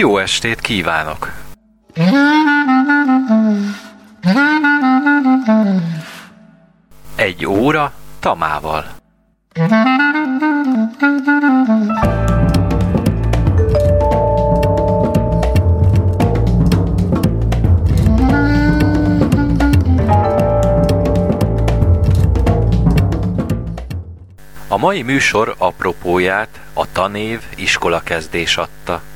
Jó estét kívánok! Egy óra Tamával. A mai műsor apropóját a tanév iskolakezdés adta.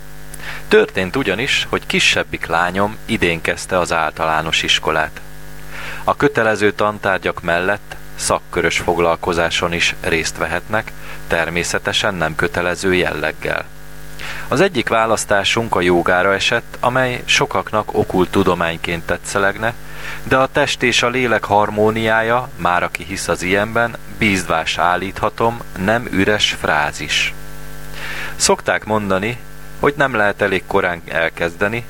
Történt ugyanis, hogy kisebbik lányom idén kezdte az általános iskolát. A kötelező tantárgyak mellett szakkörös foglalkozáson is részt vehetnek, természetesen nem kötelező jelleggel. Az egyik választásunk a jogára esett, amely sokaknak okult tudományként tetszelegne, de a test és a lélek harmóniája, már aki hisz az ilyenben, bízdvás állíthatom, nem üres frázis. Szokták mondani, hogy nem lehet elég korán elkezdeni,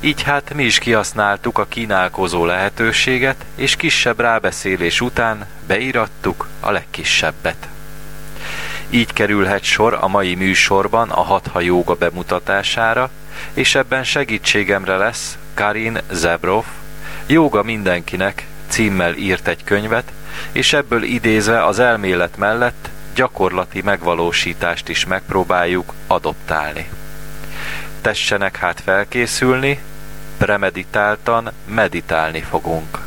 így hát mi is kihasználtuk a kínálkozó lehetőséget, és kisebb rábeszélés után beírattuk a legkisebbet. Így kerülhet sor a mai műsorban a hatha jóga bemutatására, és ebben segítségemre lesz Karin Zebrov, Jóga mindenkinek címmel írt egy könyvet, és ebből idézve az elmélet mellett gyakorlati megvalósítást is megpróbáljuk adoptálni. Tessenek hát felkészülni, premeditáltan meditálni fogunk.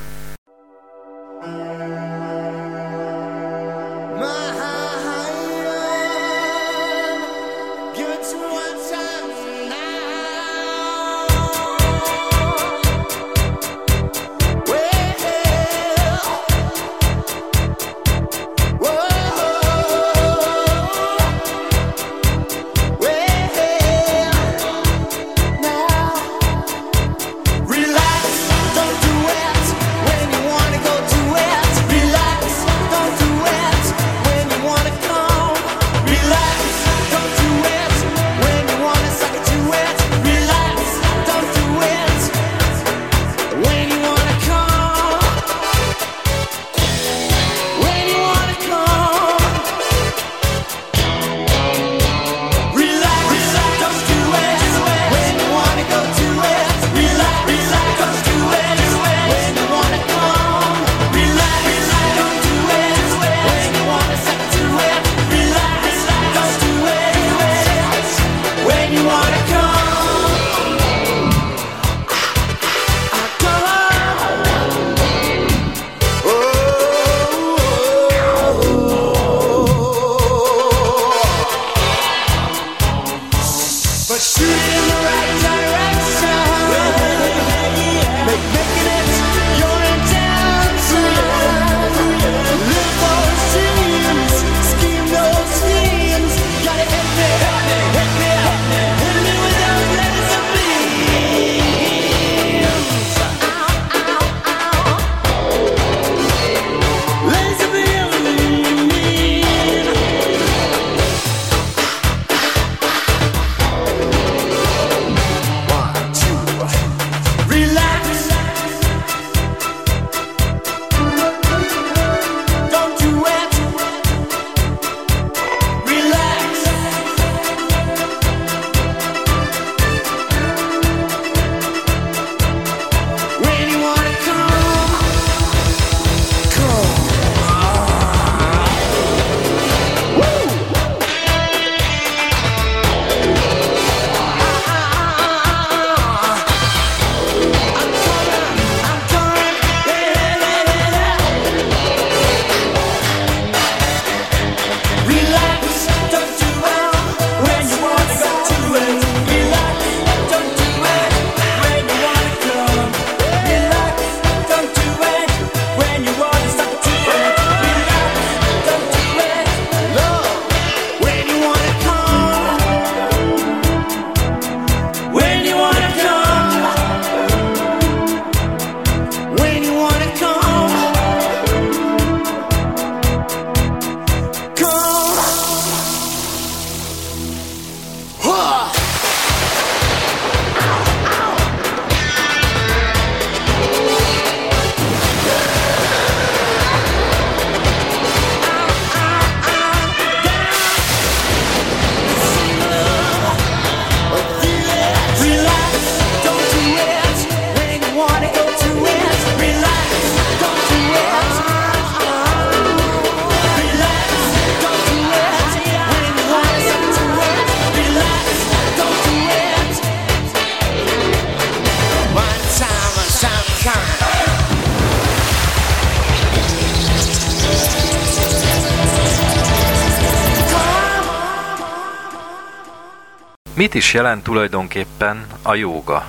Mit is jelent tulajdonképpen a jóga?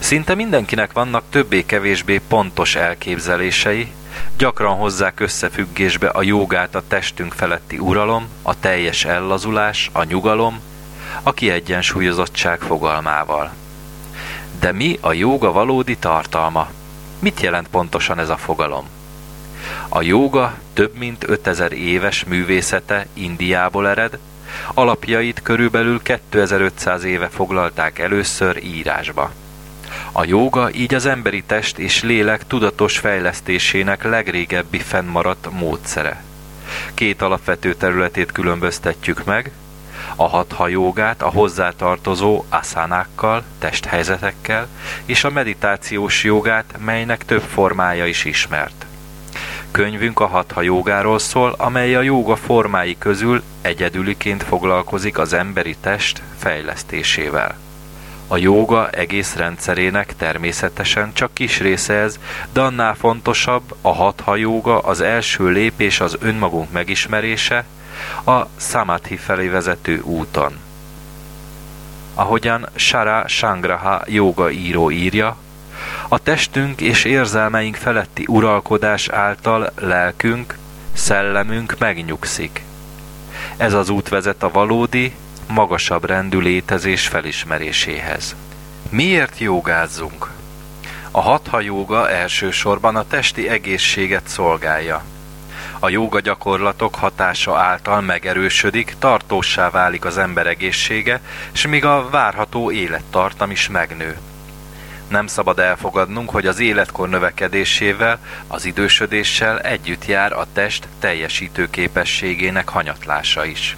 Szinte mindenkinek vannak többé-kevésbé pontos elképzelései, gyakran hozzák összefüggésbe a jogát a testünk feletti uralom, a teljes ellazulás, a nyugalom, a kiegyensúlyozottság fogalmával. De mi a jóga valódi tartalma? Mit jelent pontosan ez a fogalom? A jóga több mint 5000 éves művészete Indiából ered, alapjait körülbelül 2500 éve foglalták először írásba. A jóga így az emberi test és lélek tudatos fejlesztésének legrégebbi fennmaradt módszere. Két alapvető területét különböztetjük meg, a hatha jogát a hozzátartozó aszánákkal, testhelyzetekkel, és a meditációs jogát, melynek több formája is ismert. Könyvünk a hatha jogáról szól, amely a jóga formái közül egyedüliként foglalkozik az emberi test fejlesztésével. A jóga egész rendszerének természetesen csak kis része ez, de annál fontosabb a hatha jóga az első lépés az önmagunk megismerése, a Samadhi felé vezető úton. Ahogyan Shara Shangraha jóga író írja, a testünk és érzelmeink feletti uralkodás által lelkünk, szellemünk megnyugszik. Ez az út vezet a valódi, magasabb rendű létezés felismeréséhez. Miért jogázzunk? A hatha jóga elsősorban a testi egészséget szolgálja. A jóga gyakorlatok hatása által megerősödik, tartósá válik az ember egészsége, és még a várható élettartam is megnő. Nem szabad elfogadnunk, hogy az életkor növekedésével, az idősödéssel együtt jár a test teljesítő képességének hanyatlása is.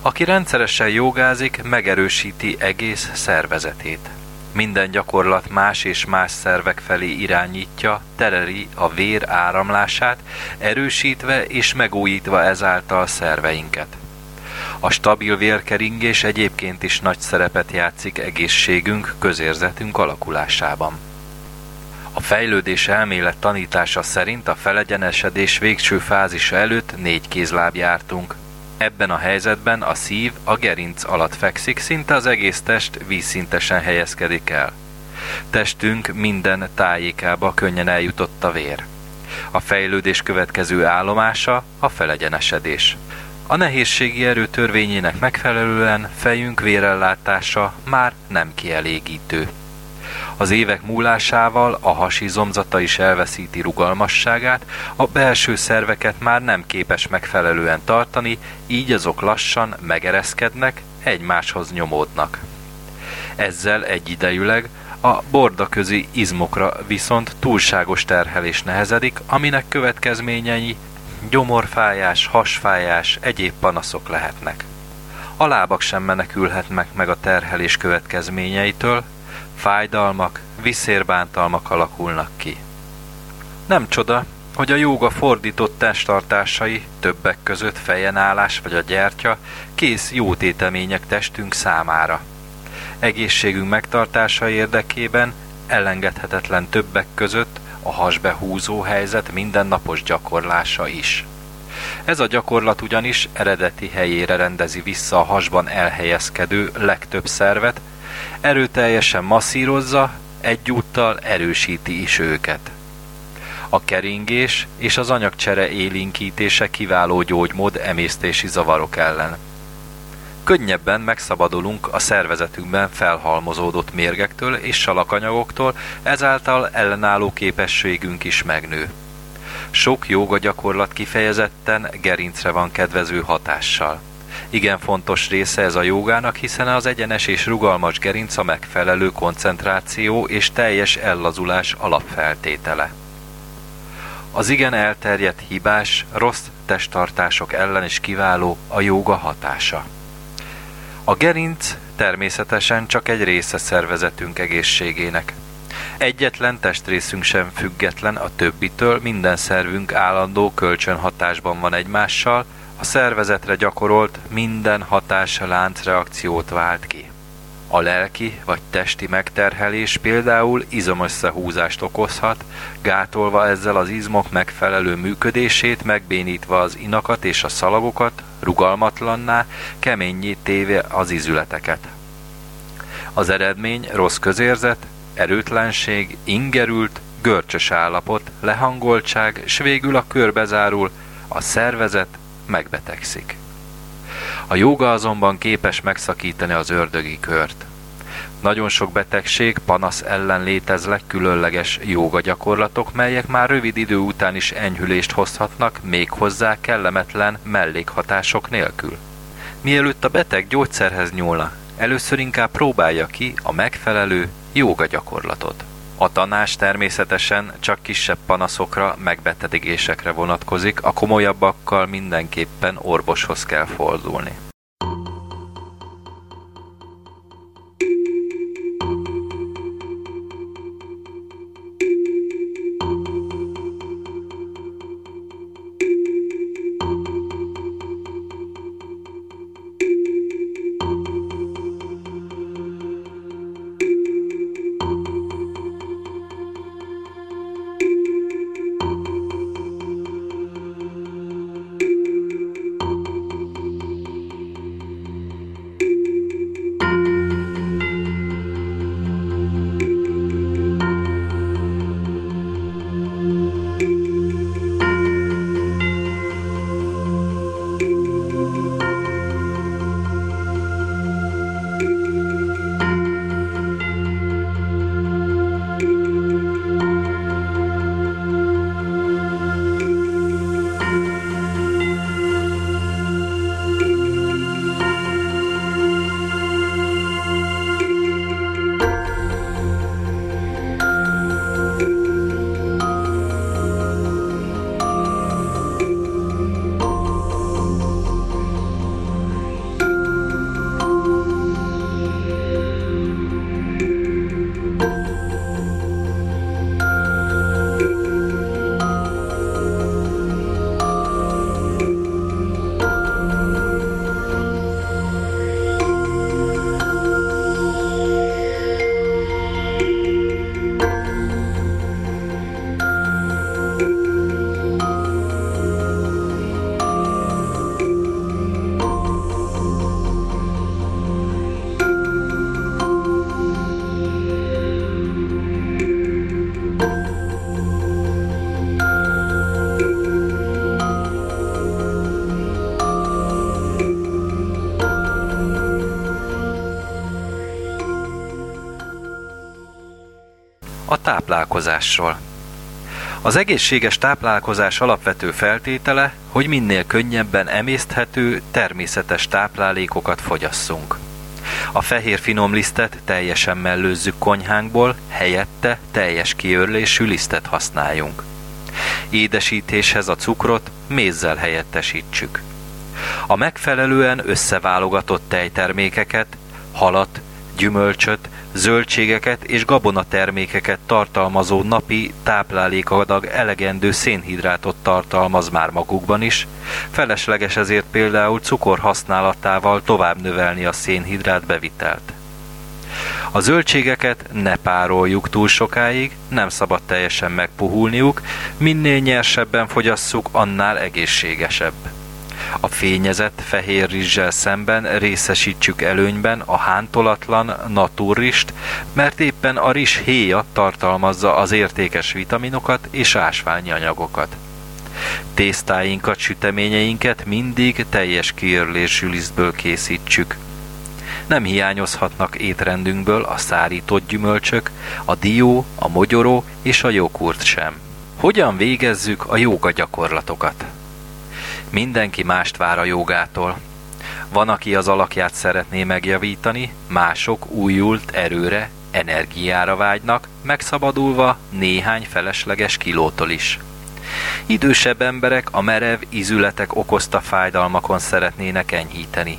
Aki rendszeresen jogázik, megerősíti egész szervezetét. Minden gyakorlat más és más szervek felé irányítja, tereli a vér áramlását, erősítve és megújítva ezáltal szerveinket. A stabil vérkeringés egyébként is nagy szerepet játszik egészségünk, közérzetünk alakulásában. A fejlődés elmélet tanítása szerint a felegyenesedés végső fázisa előtt négy kézláb jártunk, Ebben a helyzetben a szív a gerinc alatt fekszik, szinte az egész test vízszintesen helyezkedik el. Testünk minden tájékába könnyen eljutott a vér. A fejlődés következő állomása a felegyenesedés. A nehézségi erő törvényének megfelelően fejünk vérellátása már nem kielégítő. Az évek múlásával a hasizomzata is elveszíti rugalmasságát, a belső szerveket már nem képes megfelelően tartani, így azok lassan megereszkednek, egymáshoz nyomódnak. Ezzel egyidejűleg a bordaközi izmokra viszont túlságos terhelés nehezedik, aminek következményei gyomorfájás, hasfájás, egyéb panaszok lehetnek. A lábak sem menekülhetnek meg a terhelés következményeitől, fájdalmak, viszérbántalmak alakulnak ki. Nem csoda, hogy a jóga fordított testtartásai, többek között fejenállás vagy a gyertya, kész jótétemények testünk számára. Egészségünk megtartása érdekében elengedhetetlen többek között a hasbehúzó helyzet mindennapos gyakorlása is. Ez a gyakorlat ugyanis eredeti helyére rendezi vissza a hasban elhelyezkedő legtöbb szervet, erőteljesen masszírozza, egyúttal erősíti is őket. A keringés és az anyagcsere élinkítése kiváló gyógymód emésztési zavarok ellen. Könnyebben megszabadulunk a szervezetünkben felhalmozódott mérgektől és salakanyagoktól, ezáltal ellenálló képességünk is megnő. Sok jóga gyakorlat kifejezetten gerincre van kedvező hatással. Igen fontos része ez a jogának, hiszen az egyenes és rugalmas gerinc a megfelelő koncentráció és teljes ellazulás alapfeltétele. Az igen elterjedt hibás, rossz testtartások ellen is kiváló a jóga hatása. A gerinc természetesen csak egy része szervezetünk egészségének. Egyetlen testrészünk sem független a többitől, minden szervünk állandó kölcsönhatásban van egymással, a szervezetre gyakorolt minden hatás láncreakciót vált ki. A lelki vagy testi megterhelés például izomösszehúzást okozhat, gátolva ezzel az izmok megfelelő működését, megbénítva az inakat és a szalagokat, rugalmatlanná, keményé téve az izületeket. Az eredmény rossz közérzet, erőtlenség, ingerült, görcsös állapot, lehangoltság, s végül a körbe zárul, a szervezet megbetegszik. A jóga azonban képes megszakítani az ördögi kört. Nagyon sok betegség, panasz ellen léteznek különleges jóga gyakorlatok, melyek már rövid idő után is enyhülést hozhatnak, még hozzá kellemetlen mellékhatások nélkül. Mielőtt a beteg gyógyszerhez nyúlna, először inkább próbálja ki a megfelelő jóga gyakorlatot. A tanács természetesen csak kisebb panaszokra, megbetegedésekre vonatkozik, a komolyabbakkal mindenképpen orvoshoz kell fordulni. Táplálkozásról. Az egészséges táplálkozás alapvető feltétele, hogy minél könnyebben emészthető, természetes táplálékokat fogyasszunk. A fehér finom lisztet teljesen mellőzzük konyhánkból, helyette teljes kiörlésű lisztet használjunk. Édesítéshez a cukrot mézzel helyettesítsük. A megfelelően összeválogatott tejtermékeket, halat, gyümölcsöt, zöldségeket és gabonatermékeket tartalmazó napi táplálékadag elegendő szénhidrátot tartalmaz már magukban is, felesleges ezért például cukor használatával tovább növelni a szénhidrát bevitelt. A zöldségeket ne pároljuk túl sokáig, nem szabad teljesen megpuhulniuk, minél nyersebben fogyasszuk, annál egészségesebb. A fényezett fehér rizssel szemben részesítsük előnyben a hántolatlan naturrist, mert éppen a rizs héja tartalmazza az értékes vitaminokat és ásványi anyagokat. Tésztáinkat, süteményeinket mindig teljes kiörlésű lisztből készítsük. Nem hiányozhatnak étrendünkből a szárított gyümölcsök, a dió, a mogyoró és a jogurt sem. Hogyan végezzük a jóga gyakorlatokat? Mindenki mást vár a jogától. Van, aki az alakját szeretné megjavítani, mások újult erőre, energiára vágynak, megszabadulva néhány felesleges kilótól is. Idősebb emberek a merev izületek okozta fájdalmakon szeretnének enyhíteni.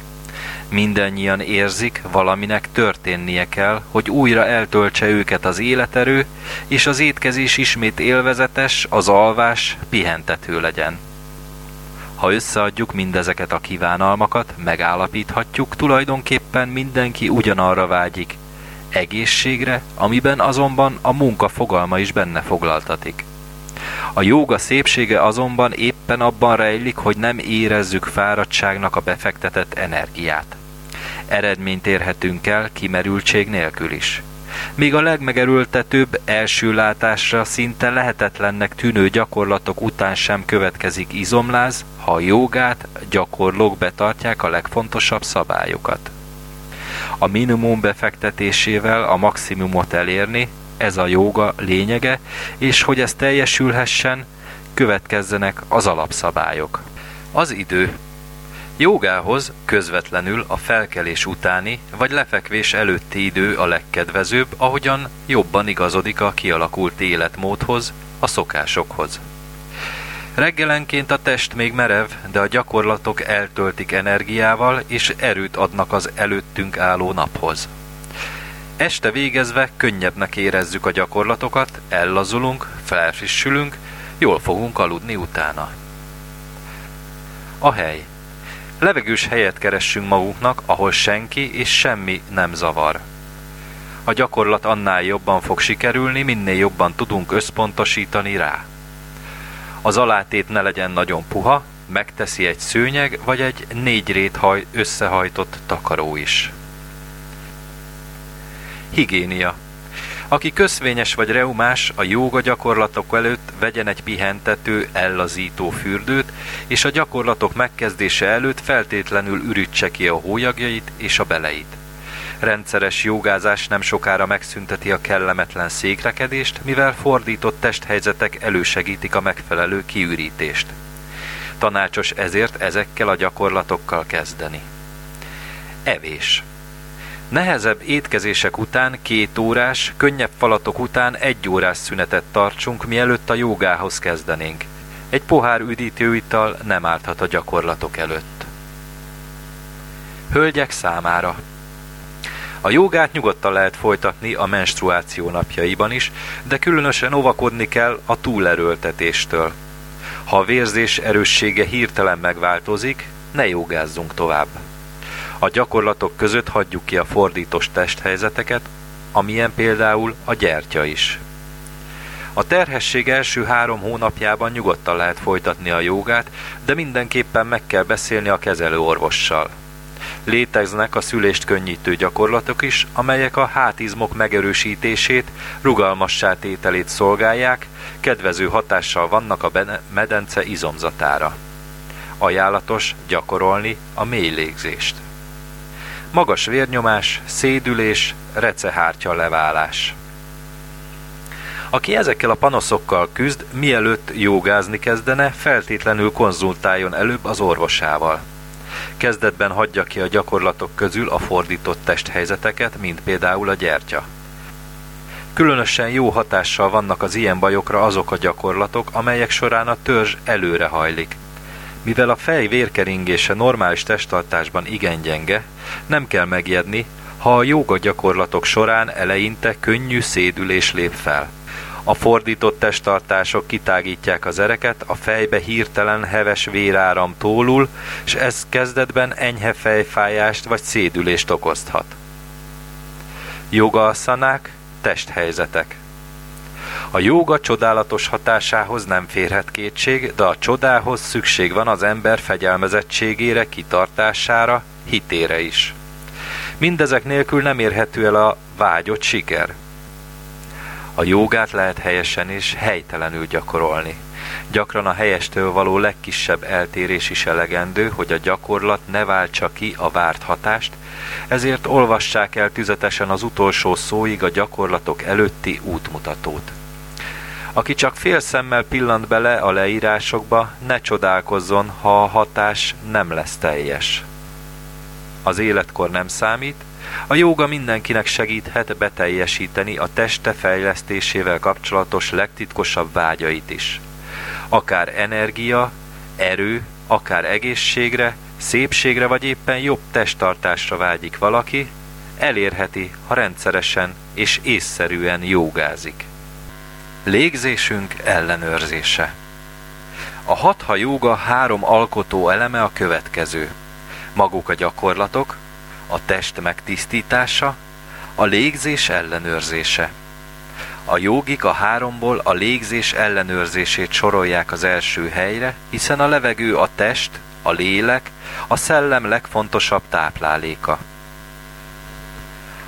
Mindennyian érzik, valaminek történnie kell, hogy újra eltöltse őket az életerő, és az étkezés ismét élvezetes, az alvás pihentető legyen. Ha összeadjuk mindezeket a kívánalmakat, megállapíthatjuk, tulajdonképpen mindenki ugyanarra vágyik. Egészségre, amiben azonban a munka fogalma is benne foglaltatik. A jóga szépsége azonban éppen abban rejlik, hogy nem érezzük fáradtságnak a befektetett energiát. Eredményt érhetünk el kimerültség nélkül is. Míg a legmegerültetőbb első látásra szinte lehetetlennek tűnő gyakorlatok után sem következik izomláz, ha a jogát gyakorlók betartják a legfontosabb szabályokat. A minimum befektetésével a maximumot elérni, ez a jóga lényege, és hogy ez teljesülhessen, következzenek az alapszabályok. Az idő. Jogához közvetlenül a felkelés utáni vagy lefekvés előtti idő a legkedvezőbb, ahogyan jobban igazodik a kialakult életmódhoz, a szokásokhoz. Reggelenként a test még merev, de a gyakorlatok eltöltik energiával és erőt adnak az előttünk álló naphoz. Este végezve könnyebbnek érezzük a gyakorlatokat, ellazulunk, felfrissülünk, jól fogunk aludni utána. A hely. Levegős helyet keressünk magunknak, ahol senki és semmi nem zavar. A gyakorlat annál jobban fog sikerülni, minél jobban tudunk összpontosítani rá. Az alátét ne legyen nagyon puha, megteszi egy szőnyeg vagy egy négy réthaj összehajtott takaró is. Higiénia. Aki köszvényes vagy reumás, a jóga gyakorlatok előtt vegyen egy pihentető, ellazító fürdőt, és a gyakorlatok megkezdése előtt feltétlenül ürítse ki a hólyagait és a beleit. Rendszeres jogázás nem sokára megszünteti a kellemetlen székrekedést, mivel fordított testhelyzetek elősegítik a megfelelő kiürítést. Tanácsos ezért ezekkel a gyakorlatokkal kezdeni. Evés. Nehezebb étkezések után két órás, könnyebb falatok után egy órás szünetet tartsunk, mielőtt a jogához kezdenénk. Egy pohár üdítőital nem árthat a gyakorlatok előtt. Hölgyek számára a jogát nyugodtan lehet folytatni a menstruáció napjaiban is, de különösen óvakodni kell a túlerőltetéstől. Ha a vérzés erőssége hirtelen megváltozik, ne jogázzunk tovább. A gyakorlatok között hagyjuk ki a fordítós testhelyzeteket, amilyen például a gyertya is. A terhesség első három hónapjában nyugodtan lehet folytatni a jogát, de mindenképpen meg kell beszélni a kezelő orvossal. Léteznek a szülést könnyítő gyakorlatok is, amelyek a hátizmok megerősítését, rugalmassá tételét szolgálják, kedvező hatással vannak a medence izomzatára. Ajánlatos gyakorolni a mély légzést magas vérnyomás, szédülés, recehártya leválás. Aki ezekkel a panaszokkal küzd, mielőtt jogázni kezdene, feltétlenül konzultáljon előbb az orvosával. Kezdetben hagyja ki a gyakorlatok közül a fordított testhelyzeteket, mint például a gyertya. Különösen jó hatással vannak az ilyen bajokra azok a gyakorlatok, amelyek során a törzs előre hajlik, mivel a fej vérkeringése normális testtartásban igen gyenge, nem kell megjedni, ha a jóga gyakorlatok során eleinte könnyű szédülés lép fel. A fordított testtartások kitágítják az ereket, a fejbe hirtelen heves véráram tólul, és ez kezdetben enyhe fejfájást vagy szédülést okozhat. Joga asszanák, testhelyzetek a jóga csodálatos hatásához nem férhet kétség, de a csodához szükség van az ember fegyelmezettségére, kitartására, hitére is. Mindezek nélkül nem érhető el a vágyott siker. A jogát lehet helyesen és helytelenül gyakorolni. Gyakran a helyestől való legkisebb eltérés is elegendő, hogy a gyakorlat ne váltsa ki a várt hatást, ezért olvassák el tüzetesen az utolsó szóig a gyakorlatok előtti útmutatót. Aki csak fél szemmel pillant bele a leírásokba, ne csodálkozzon, ha a hatás nem lesz teljes. Az életkor nem számít, a jóga mindenkinek segíthet beteljesíteni a teste fejlesztésével kapcsolatos legtitkosabb vágyait is. Akár energia, erő, akár egészségre, szépségre vagy éppen jobb testtartásra vágyik valaki, elérheti, ha rendszeresen és észszerűen jogázik. Légzésünk ellenőrzése A hatha jóga három alkotó eleme a következő. Maguk a gyakorlatok, a test megtisztítása, a légzés ellenőrzése. A jogik a háromból a légzés ellenőrzését sorolják az első helyre, hiszen a levegő a test, a lélek, a szellem legfontosabb tápláléka.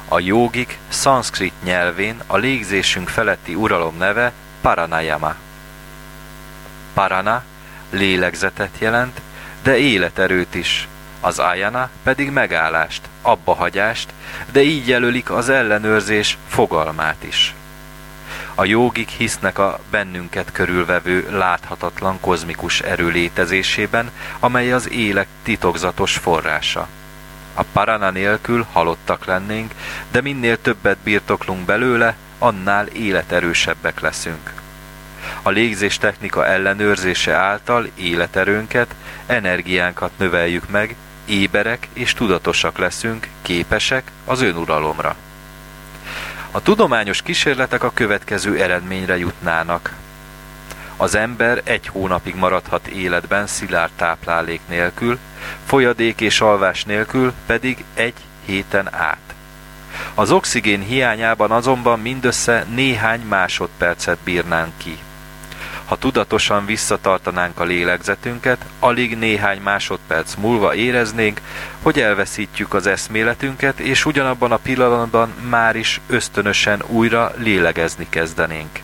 A jogik szanszkrit nyelvén a légzésünk feletti uralom neve Paranayama. Parana lélegzetet jelent, de életerőt is, az ayana pedig megállást, abbahagyást, de így jelölik az ellenőrzés fogalmát is. A jogik hisznek a bennünket körülvevő láthatatlan kozmikus erő létezésében, amely az élek titokzatos forrása. A parana nélkül halottak lennénk, de minél többet birtoklunk belőle, annál életerősebbek leszünk. A légzés technika ellenőrzése által életerőnket, energiánkat növeljük meg, éberek és tudatosak leszünk, képesek az önuralomra. A tudományos kísérletek a következő eredményre jutnának. Az ember egy hónapig maradhat életben szilárd táplálék nélkül, folyadék és alvás nélkül pedig egy héten át. Az oxigén hiányában azonban mindössze néhány másodpercet bírnánk ki. Ha tudatosan visszatartanánk a lélegzetünket, alig néhány másodperc múlva éreznénk, hogy elveszítjük az eszméletünket, és ugyanabban a pillanatban már is ösztönösen újra lélegezni kezdenénk.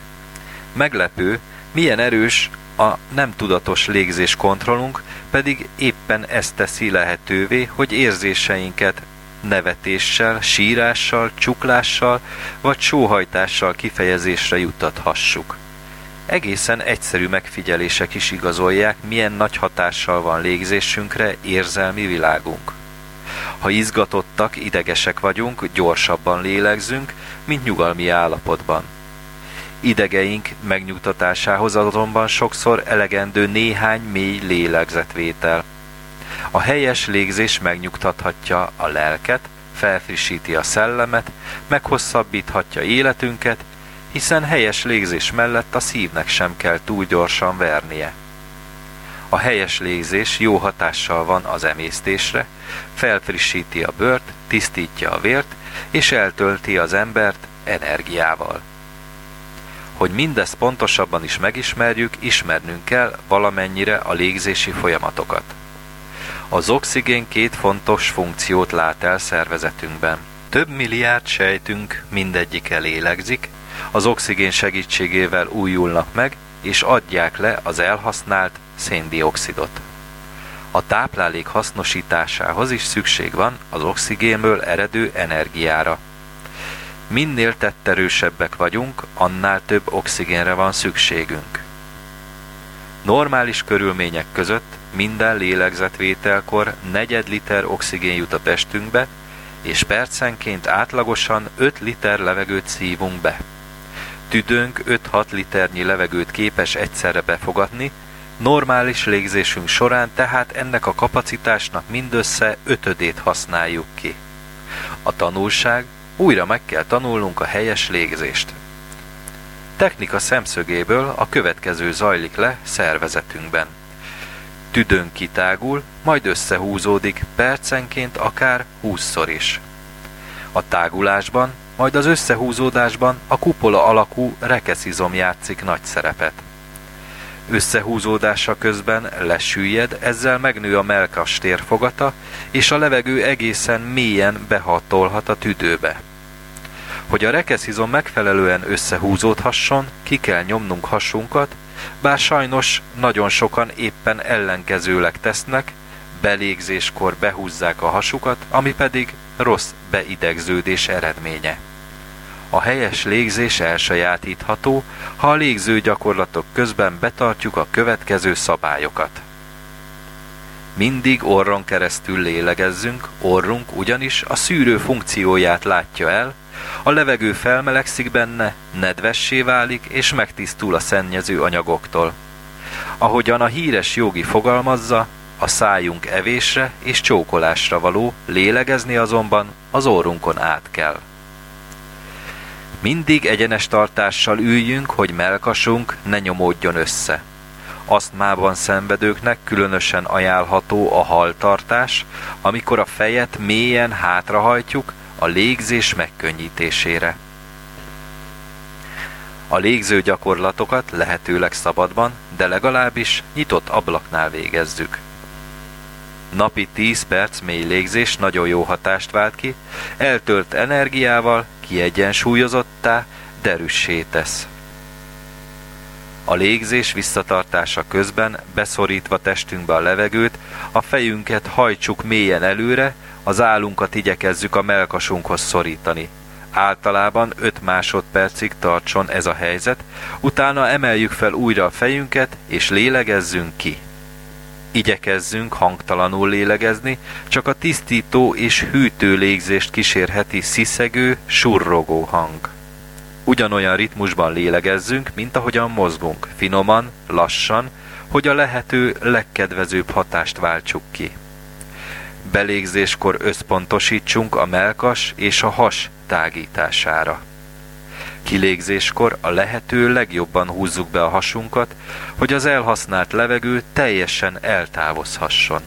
Meglepő, milyen erős a nem tudatos légzés kontrollunk, pedig éppen ezt teszi lehetővé, hogy érzéseinket nevetéssel, sírással, csuklással vagy sóhajtással kifejezésre juttathassuk. Egészen egyszerű megfigyelések is igazolják, milyen nagy hatással van légzésünkre érzelmi világunk. Ha izgatottak, idegesek vagyunk, gyorsabban lélegzünk, mint nyugalmi állapotban. Idegeink megnyugtatásához azonban sokszor elegendő néhány mély lélegzetvétel. A helyes légzés megnyugtathatja a lelket, felfrissíti a szellemet, meghosszabbíthatja életünket, hiszen helyes légzés mellett a szívnek sem kell túl gyorsan vernie. A helyes légzés jó hatással van az emésztésre, felfrissíti a bőrt, tisztítja a vért, és eltölti az embert energiával. Hogy mindezt pontosabban is megismerjük, ismernünk kell valamennyire a légzési folyamatokat. Az oxigén két fontos funkciót lát el szervezetünkben. Több milliárd sejtünk mindegyik lélegzik, az oxigén segítségével újulnak meg, és adják le az elhasznált széndiokszidot. A táplálék hasznosításához is szükség van az oxigénből eredő energiára. Minél tetterősebbek vagyunk, annál több oxigénre van szükségünk. Normális körülmények között minden lélegzetvételkor negyed liter oxigén jut a testünkbe, és percenként átlagosan 5 liter levegőt szívunk be. Tüdőnk 5-6 liternyi levegőt képes egyszerre befogadni, normális légzésünk során tehát ennek a kapacitásnak mindössze ötödét használjuk ki. A tanulság, újra meg kell tanulnunk a helyes légzést. Technika szemszögéből a következő zajlik le szervezetünkben. Tüdőnk kitágul, majd összehúzódik percenként akár 20-szor is. A tágulásban majd az összehúzódásban a kupola alakú rekeszizom játszik nagy szerepet. Összehúzódása közben lesüllyed, ezzel megnő a melkas térfogata, és a levegő egészen mélyen behatolhat a tüdőbe. Hogy a rekeszizom megfelelően összehúzódhasson, ki kell nyomnunk hasunkat, bár sajnos nagyon sokan éppen ellenkezőleg tesznek, belégzéskor behúzzák a hasukat, ami pedig rossz beidegződés eredménye. A helyes légzés elsajátítható, ha a légző gyakorlatok közben betartjuk a következő szabályokat. Mindig orron keresztül lélegezzünk, orrunk ugyanis a szűrő funkcióját látja el, a levegő felmelegszik benne, nedvessé válik és megtisztul a szennyező anyagoktól. Ahogyan a híres jogi fogalmazza, a szájunk evésre és csókolásra való, lélegezni azonban az orrunkon át kell. Mindig egyenes tartással üljünk, hogy melkasunk ne nyomódjon össze. Asztmában szenvedőknek különösen ajánlható a haltartás, amikor a fejet mélyen hátrahajtjuk a légzés megkönnyítésére. A légző gyakorlatokat lehetőleg szabadban, de legalábbis nyitott ablaknál végezzük. Napi 10 perc mély légzés nagyon jó hatást vált ki, eltölt energiával, kiegyensúlyozottá, derűssé tesz. A légzés visszatartása közben, beszorítva testünkbe a levegőt, a fejünket hajtsuk mélyen előre, az állunkat igyekezzük a melkasunkhoz szorítani. Általában 5 másodpercig tartson ez a helyzet, utána emeljük fel újra a fejünket, és lélegezzünk ki. Igyekezzünk hangtalanul lélegezni, csak a tisztító és hűtő légzést kísérheti sziszegő, surrogó hang. Ugyanolyan ritmusban lélegezzünk, mint ahogyan mozgunk, finoman, lassan, hogy a lehető legkedvezőbb hatást váltsuk ki. Belégzéskor összpontosítsunk a melkas és a has tágítására. Kilégzéskor a lehető legjobban húzzuk be a hasunkat, hogy az elhasznált levegő teljesen eltávozhasson.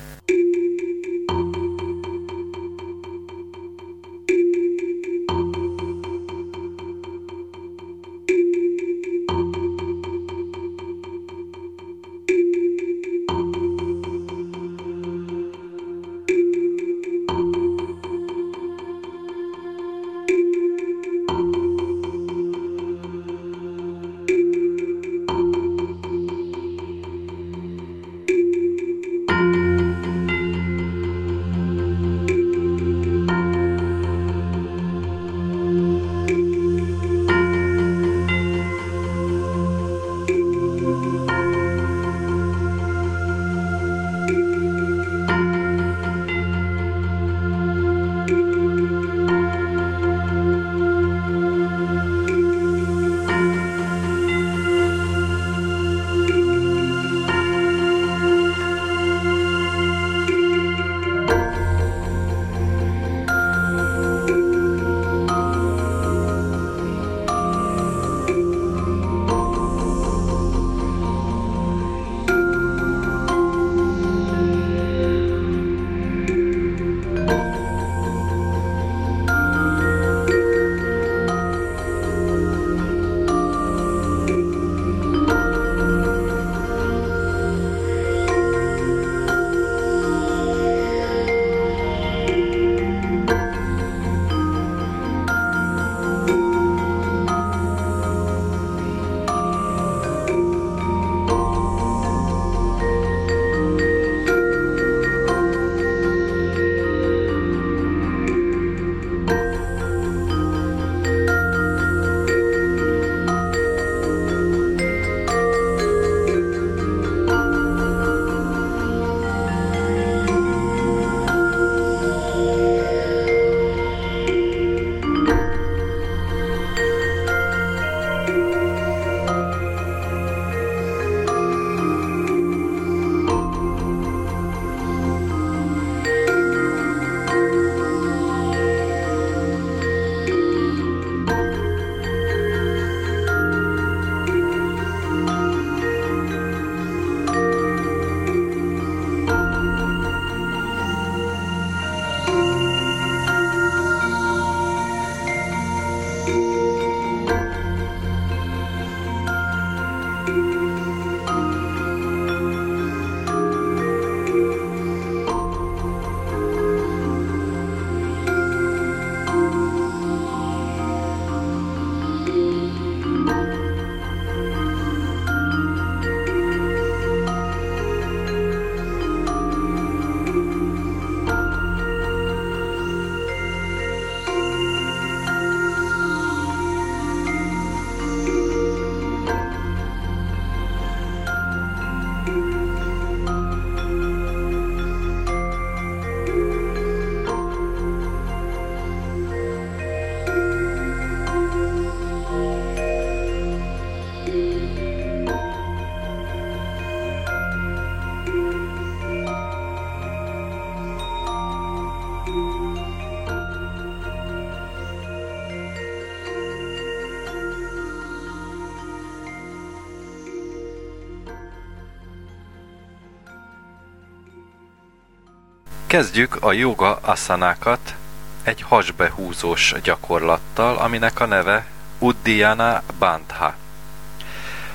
Kezdjük a joga asanákat egy hasbehúzós gyakorlattal, aminek a neve Uddiyana Bandha.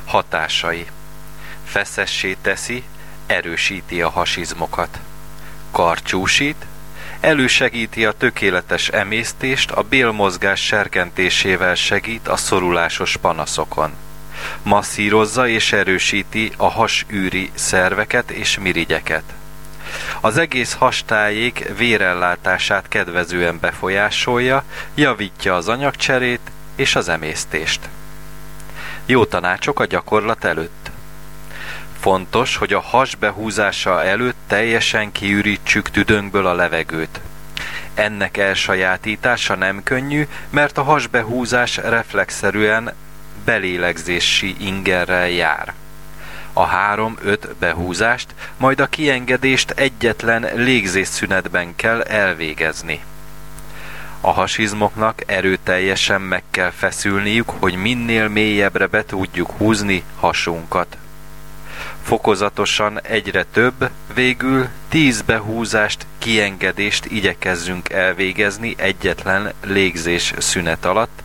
Hatásai Feszessé teszi, erősíti a hasizmokat. Karcsúsít, elősegíti a tökéletes emésztést, a bélmozgás serkentésével segít a szorulásos panaszokon. Masszírozza és erősíti a hasűri szerveket és mirigyeket. Az egész hastájék vérellátását kedvezően befolyásolja, javítja az anyagcserét és az emésztést. Jó tanácsok a gyakorlat előtt. Fontos, hogy a has behúzása előtt teljesen kiürítsük tüdőnkből a levegőt. Ennek elsajátítása nem könnyű, mert a hasbehúzás reflexzerűen belélegzési ingerrel jár. A három-öt behúzást, majd a kiengedést egyetlen légzésszünetben kell elvégezni. A hasizmoknak erőteljesen meg kell feszülniük, hogy minél mélyebbre be tudjuk húzni hasunkat. Fokozatosan egyre több, végül tíz behúzást, kiengedést igyekezzünk elvégezni egyetlen légzés szünet alatt,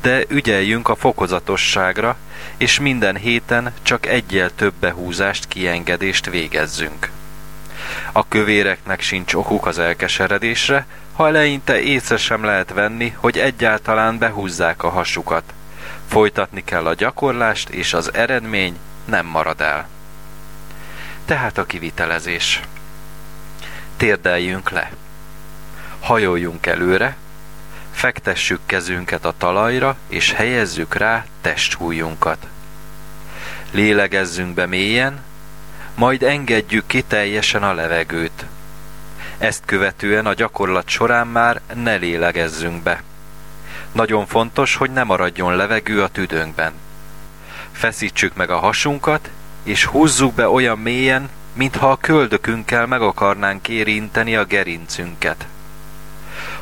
de ügyeljünk a fokozatosságra, és minden héten csak egyel több behúzást, kiengedést végezzünk. A kövéreknek sincs okuk az elkeseredésre, ha eleinte észre sem lehet venni, hogy egyáltalán behúzzák a hasukat. Folytatni kell a gyakorlást, és az eredmény nem marad el. Tehát a kivitelezés. Térdeljünk le. Hajoljunk előre, fektessük kezünket a talajra, és helyezzük rá testhújunkat. Lélegezzünk be mélyen, majd engedjük ki teljesen a levegőt. Ezt követően a gyakorlat során már ne lélegezzünk be. Nagyon fontos, hogy ne maradjon levegő a tüdőnkben. Feszítsük meg a hasunkat, és húzzuk be olyan mélyen, mintha a köldökünkkel meg akarnánk érinteni a gerincünket.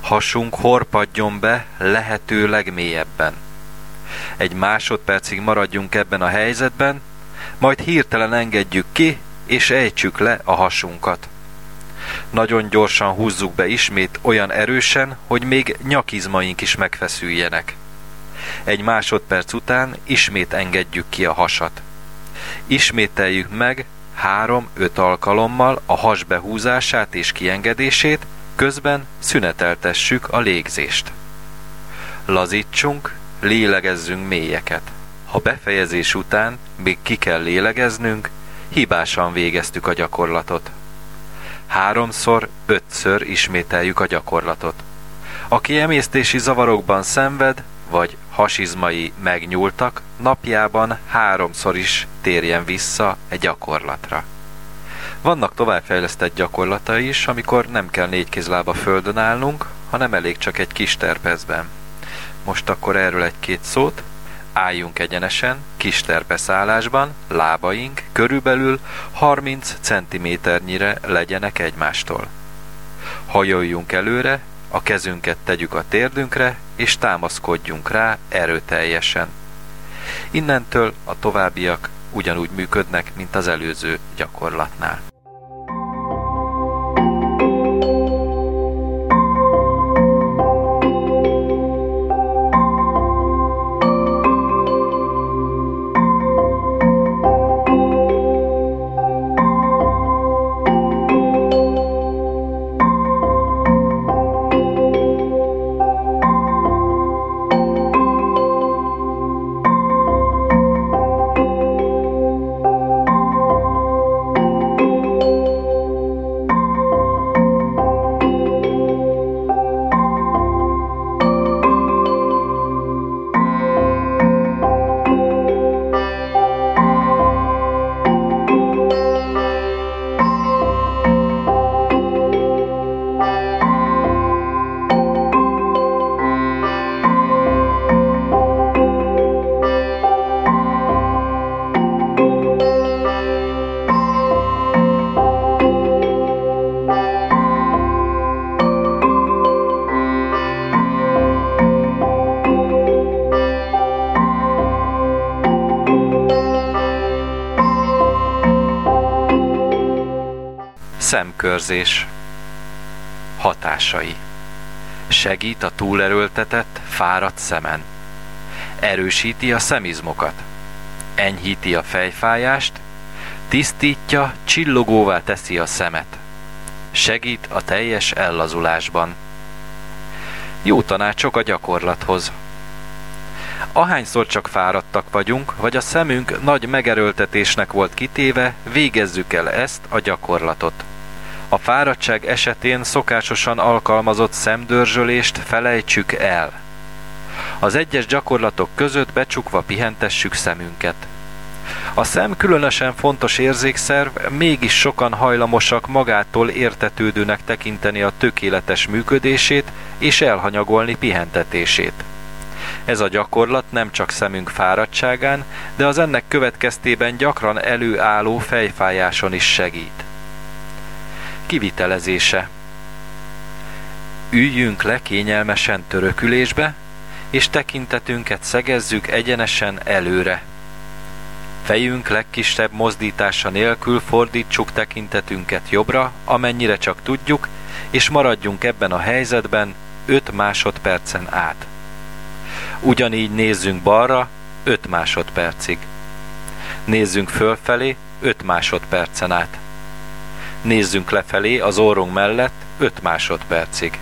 Hasunk horpadjon be lehető legmélyebben. Egy másodpercig maradjunk ebben a helyzetben, majd hirtelen engedjük ki, és ejtsük le a hasunkat. Nagyon gyorsan húzzuk be ismét olyan erősen, hogy még nyakizmaink is megfeszüljenek. Egy másodperc után ismét engedjük ki a hasat. Ismételjük meg három-öt alkalommal a has behúzását és kiengedését, közben szüneteltessük a légzést. Lazítsunk, lélegezzünk mélyeket. Ha befejezés után még ki kell lélegeznünk, hibásan végeztük a gyakorlatot. Háromszor, ötször ismételjük a gyakorlatot. Aki emésztési zavarokban szenved, vagy hasizmai megnyúltak, napjában háromszor is térjen vissza egy gyakorlatra. Vannak továbbfejlesztett gyakorlatai is, amikor nem kell négy kézlába földön állnunk, hanem elég csak egy kis terpezben. Most akkor erről egy-két szót. Álljunk egyenesen, kis terpeszállásban, lábaink körülbelül 30 cm-nyire legyenek egymástól. Hajoljunk előre, a kezünket tegyük a térdünkre, és támaszkodjunk rá erőteljesen. Innentől a továbbiak ugyanúgy működnek, mint az előző gyakorlatnál. Szemkörzés Hatásai Segít a túlerőltetett, fáradt szemen. Erősíti a szemizmokat. Enyhíti a fejfájást, tisztítja, csillogóvá teszi a szemet. Segít a teljes ellazulásban. Jó tanácsok a gyakorlathoz. Ahányszor csak fáradtak vagyunk, vagy a szemünk nagy megerőltetésnek volt kitéve, végezzük el ezt a gyakorlatot. A fáradtság esetén szokásosan alkalmazott szemdörzsölést felejtsük el. Az egyes gyakorlatok között becsukva pihentessük szemünket. A szem különösen fontos érzékszerv, mégis sokan hajlamosak magától értetődőnek tekinteni a tökéletes működését és elhanyagolni pihentetését. Ez a gyakorlat nem csak szemünk fáradtságán, de az ennek következtében gyakran előálló fejfájáson is segít. Kivitelezése Üljünk le kényelmesen törökülésbe, és tekintetünket szegezzük egyenesen előre. Fejünk legkisebb mozdítása nélkül fordítsuk tekintetünket jobbra, amennyire csak tudjuk, és maradjunk ebben a helyzetben 5 másodpercen át. Ugyanígy nézzünk balra 5 másodpercig. Nézzünk fölfelé 5 másodpercen át. Nézzünk lefelé az orrunk mellett 5 másodpercig.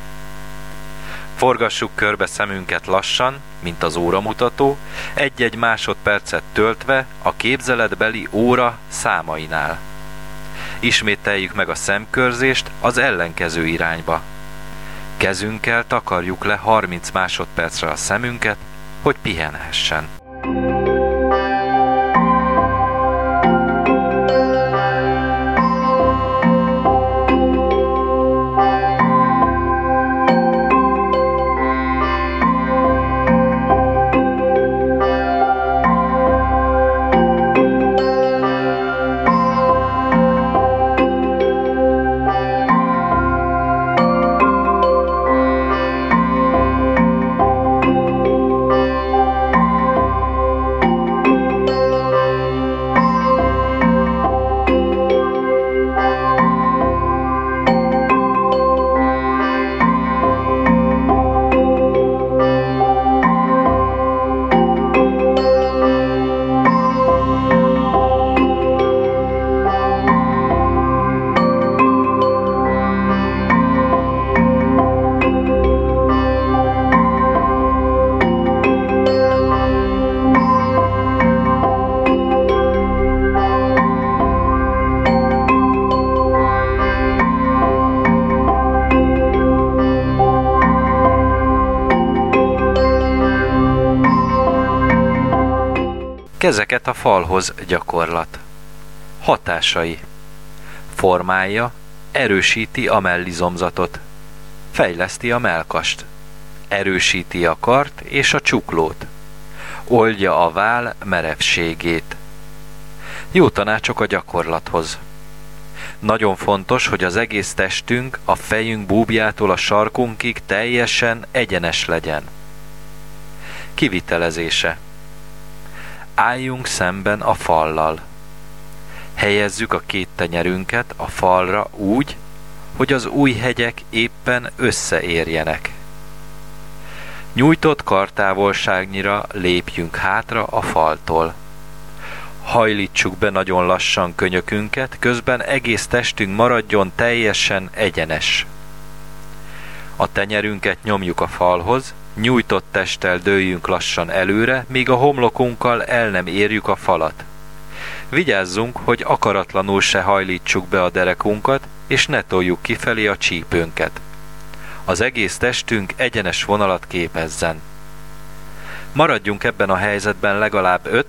Forgassuk körbe szemünket lassan, mint az óramutató, egy-egy másodpercet töltve a képzeletbeli óra számainál. Ismételjük meg a szemkörzést az ellenkező irányba. Kezünkkel takarjuk le 30 másodpercre a szemünket, hogy pihenhessen. Kezeket a falhoz gyakorlat. Hatásai. Formálja, erősíti a mellizomzatot. Fejleszti a melkast. Erősíti a kart és a csuklót. Oldja a vál merevségét. Jó tanácsok a gyakorlathoz. Nagyon fontos, hogy az egész testünk a fejünk búbjától a sarkunkig teljesen egyenes legyen. Kivitelezése Álljunk szemben a fallal. Helyezzük a két tenyerünket a falra úgy, hogy az új hegyek éppen összeérjenek. Nyújtott kartávolságnyira lépjünk hátra a faltól. Hajlítsuk be nagyon lassan könyökünket, közben egész testünk maradjon teljesen egyenes. A tenyerünket nyomjuk a falhoz, Nyújtott testtel dőljünk lassan előre, míg a homlokunkkal el nem érjük a falat. Vigyázzunk, hogy akaratlanul se hajlítsuk be a derekunkat, és ne toljuk kifelé a csípőnket. Az egész testünk egyenes vonalat képezzen. Maradjunk ebben a helyzetben legalább 5,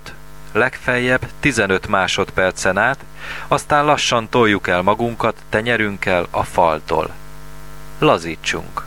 legfeljebb 15 másodpercen át, aztán lassan toljuk el magunkat tenyerünkkel a faltól. Lazítsunk!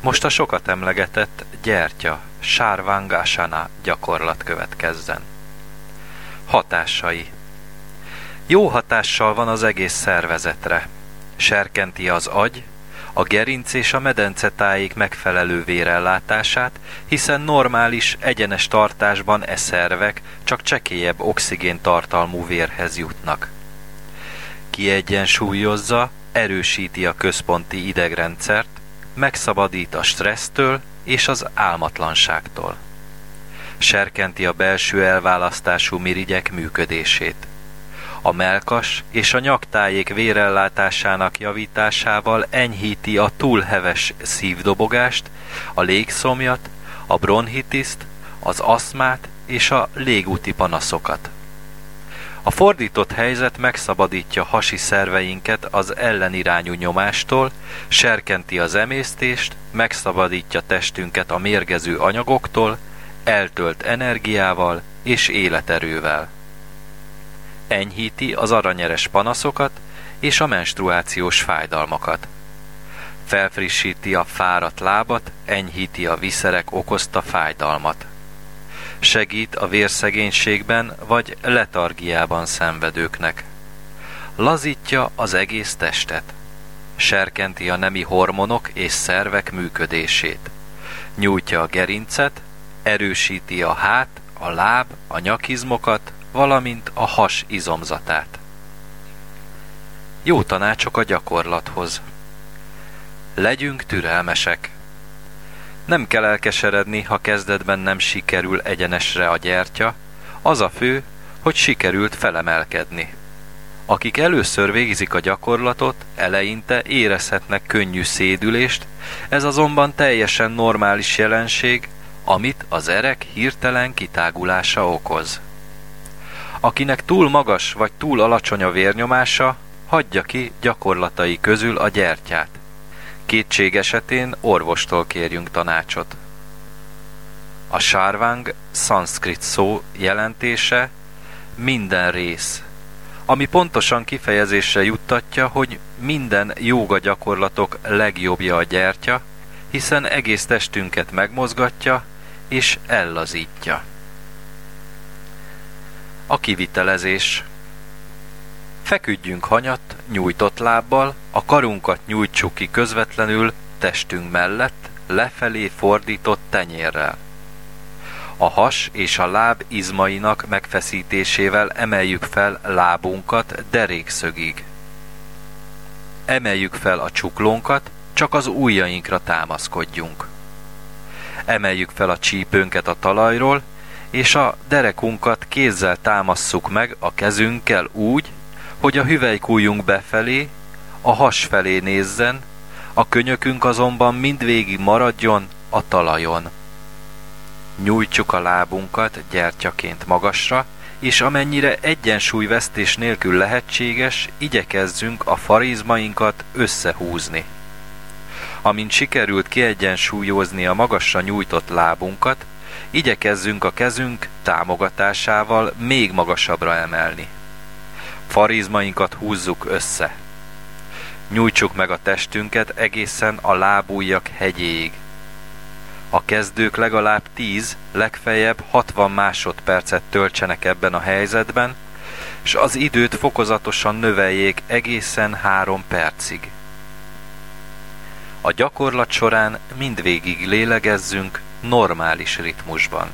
Most a sokat emlegetett gyertya, sárvángásana gyakorlat következzen. Hatásai Jó hatással van az egész szervezetre. Serkenti az agy, a gerinc és a medencetájék megfelelő vérellátását, hiszen normális, egyenes tartásban e szervek csak csekélyebb oxigén tartalmú vérhez jutnak. Kiegyensúlyozza, erősíti a központi idegrendszert, megszabadít a stressztől és az álmatlanságtól. Serkenti a belső elválasztású mirigyek működését. A melkas és a nyaktájék vérellátásának javításával enyhíti a túlheves szívdobogást, a légszomjat, a bronhitiszt, az aszmát és a légúti panaszokat. A fordított helyzet megszabadítja hasi szerveinket az ellenirányú nyomástól, serkenti az emésztést, megszabadítja testünket a mérgező anyagoktól, eltölt energiával és életerővel. Enyhíti az aranyeres panaszokat és a menstruációs fájdalmakat. Felfrissíti a fáradt lábat, enyhíti a viszerek okozta fájdalmat segít a vérszegénységben vagy letargiában szenvedőknek. Lazítja az egész testet. Serkenti a nemi hormonok és szervek működését. Nyújtja a gerincet, erősíti a hát, a láb, a nyakizmokat, valamint a has izomzatát. Jó tanácsok a gyakorlathoz. Legyünk türelmesek. Nem kell elkeseredni, ha kezdetben nem sikerül egyenesre a gyertya, az a fő, hogy sikerült felemelkedni. Akik először végzik a gyakorlatot, eleinte érezhetnek könnyű szédülést, ez azonban teljesen normális jelenség, amit az erek hirtelen kitágulása okoz. Akinek túl magas vagy túl alacsony a vérnyomása, hagyja ki gyakorlatai közül a gyertyát. Kétség esetén orvostól kérjünk tanácsot. A sárváng szanszkrit szó jelentése minden rész, ami pontosan kifejezésre juttatja, hogy minden jóga gyakorlatok legjobbja a gyertya, hiszen egész testünket megmozgatja és ellazítja. A kivitelezés Feküdjünk hanyat, nyújtott lábbal, a karunkat nyújtsuk ki közvetlenül testünk mellett, lefelé fordított tenyérrel. A has és a láb izmainak megfeszítésével emeljük fel lábunkat derékszögig. Emeljük fel a csuklónkat, csak az ujjainkra támaszkodjunk. Emeljük fel a csípőnket a talajról, és a derekunkat kézzel támasszuk meg a kezünkkel úgy, hogy a hüvelykújunk befelé, a has felé nézzen, a könyökünk azonban mindvégig maradjon a talajon. Nyújtsuk a lábunkat gyertyaként magasra, és amennyire egyensúlyvesztés nélkül lehetséges, igyekezzünk a farizmainkat összehúzni. Amint sikerült kiegyensúlyozni a magasra nyújtott lábunkat, igyekezzünk a kezünk támogatásával még magasabbra emelni. Farizmainkat húzzuk össze. Nyújtsuk meg a testünket egészen a lábújjak hegyéig. A kezdők legalább 10, legfeljebb 60 másodpercet töltsenek ebben a helyzetben, és az időt fokozatosan növeljék egészen 3 percig. A gyakorlat során mindvégig lélegezzünk normális ritmusban.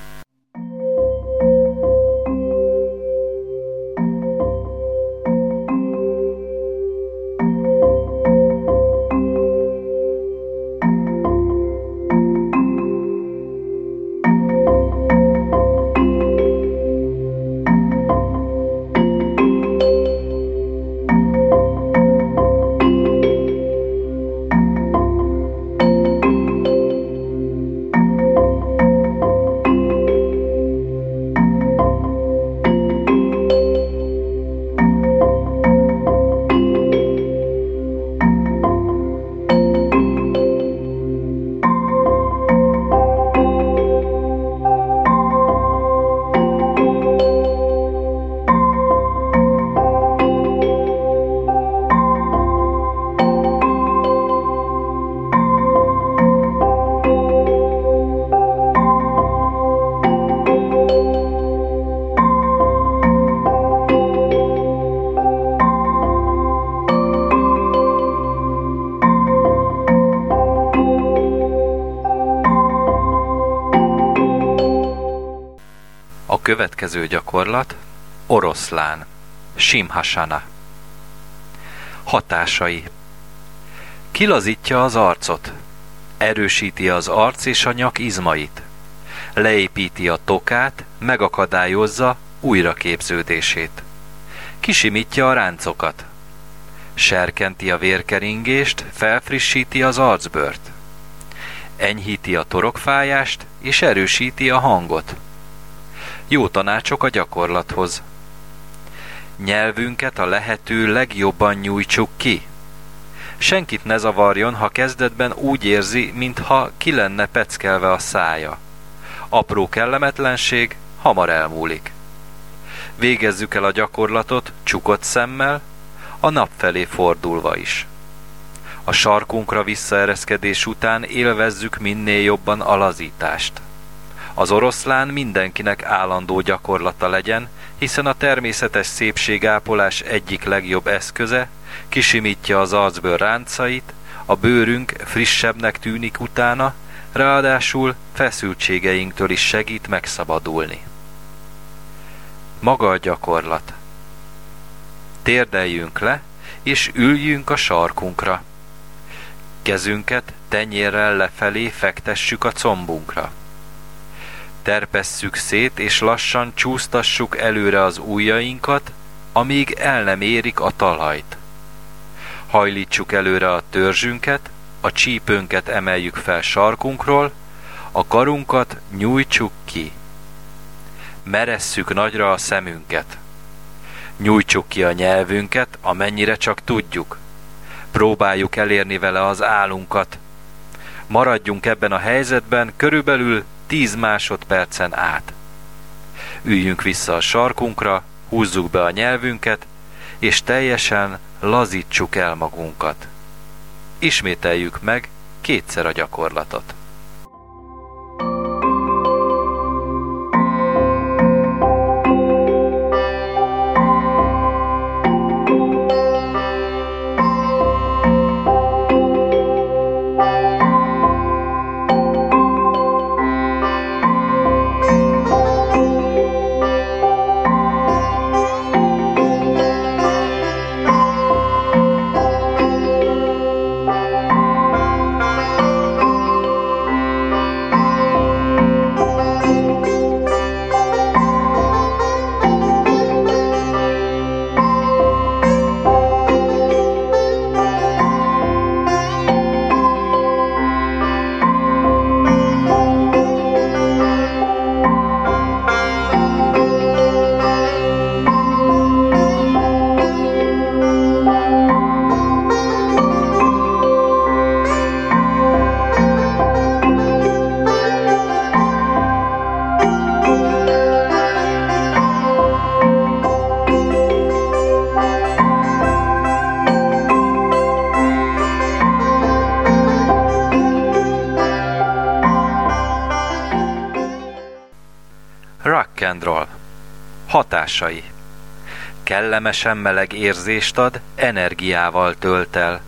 Következő gyakorlat oroszlán, simhasana. Hatásai Kilazítja az arcot, erősíti az arc és a nyak izmait, leépíti a tokát, megakadályozza újraképződését. Kisimítja a ráncokat, serkenti a vérkeringést, felfrissíti az arcbört, enyhíti a torokfájást és erősíti a hangot. Jó tanácsok a gyakorlathoz. Nyelvünket a lehető legjobban nyújtsuk ki. Senkit ne zavarjon, ha kezdetben úgy érzi, mintha ki lenne peckelve a szája. Apró kellemetlenség hamar elmúlik. Végezzük el a gyakorlatot csukott szemmel, a nap felé fordulva is. A sarkunkra visszaereszkedés után élvezzük minél jobban a. Az oroszlán mindenkinek állandó gyakorlata legyen, hiszen a természetes szépségápolás egyik legjobb eszköze, kisimítja az arcbőr ráncait, a bőrünk frissebbnek tűnik utána, ráadásul feszültségeinktől is segít megszabadulni. Maga a gyakorlat. Térdeljünk le, és üljünk a sarkunkra. Kezünket tenyérrel lefelé fektessük a combunkra. Terpesszük szét, és lassan csúsztassuk előre az ujjainkat, amíg el nem érik a talajt. Hajlítsuk előre a törzsünket, a csípőnket emeljük fel sarkunkról, a karunkat nyújtsuk ki. Meresszük nagyra a szemünket. Nyújtsuk ki a nyelvünket, amennyire csak tudjuk. Próbáljuk elérni vele az álunkat. Maradjunk ebben a helyzetben körülbelül 10 másodpercen át. Üljünk vissza a sarkunkra, húzzuk be a nyelvünket, és teljesen lazítsuk el magunkat. Ismételjük meg kétszer a gyakorlatot. Kellemesen meleg érzést ad, energiával tölt el.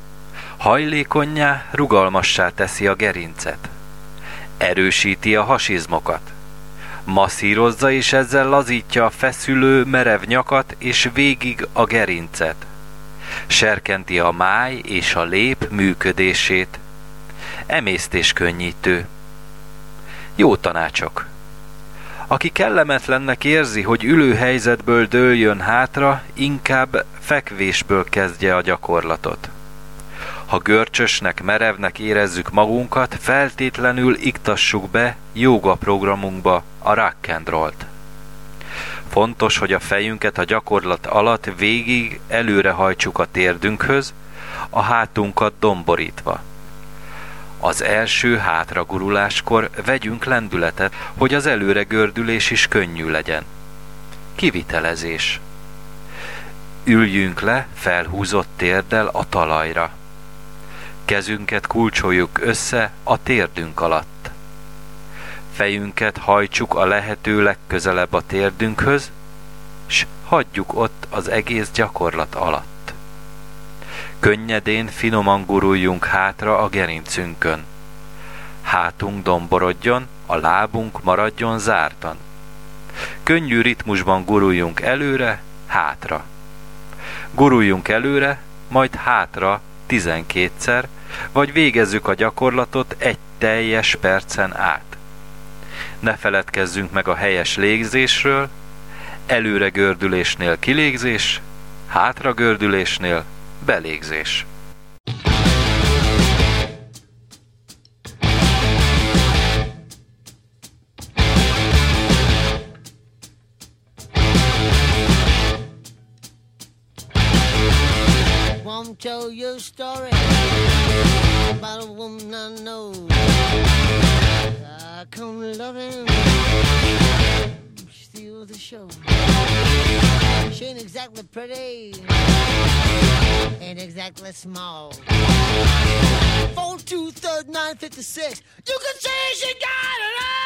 Hajlékonyá, rugalmassá teszi a gerincet. Erősíti a hasizmokat. Masszírozza és ezzel lazítja a feszülő, merev nyakat és végig a gerincet. Serkenti a máj és a lép működését. Emésztés könnyítő. Jó tanácsok! Aki kellemetlennek érzi, hogy ülő helyzetből dőljön hátra, inkább fekvésből kezdje a gyakorlatot. Ha görcsösnek, merevnek érezzük magunkat, feltétlenül iktassuk be jóga programunkba a rock and roll-t. Fontos, hogy a fejünket a gyakorlat alatt végig előre hajtsuk a térdünkhöz, a hátunkat domborítva. Az első hátraguruláskor vegyünk lendületet, hogy az előre gördülés is könnyű legyen. Kivitelezés. Üljünk le felhúzott térdel a talajra. Kezünket kulcsoljuk össze a térdünk alatt. Fejünket hajtsuk a lehető legközelebb a térdünkhöz, s hagyjuk ott az egész gyakorlat alatt. Könnyedén finoman guruljunk hátra a gerincünkön. Hátunk domborodjon, a lábunk maradjon zártan. Könnyű ritmusban guruljunk előre, hátra. Guruljunk előre, majd hátra tizenkétszer, vagy végezzük a gyakorlatot egy teljes percen át. Ne feledkezzünk meg a helyes légzésről, előre gördülésnél kilégzés, hátra gördülésnél belégzés. Won't tell you story about a woman I know. I come loving, steal the show. She ain't exactly pretty, ain't exactly small. Four two third nine fifty six. You can say she got it all.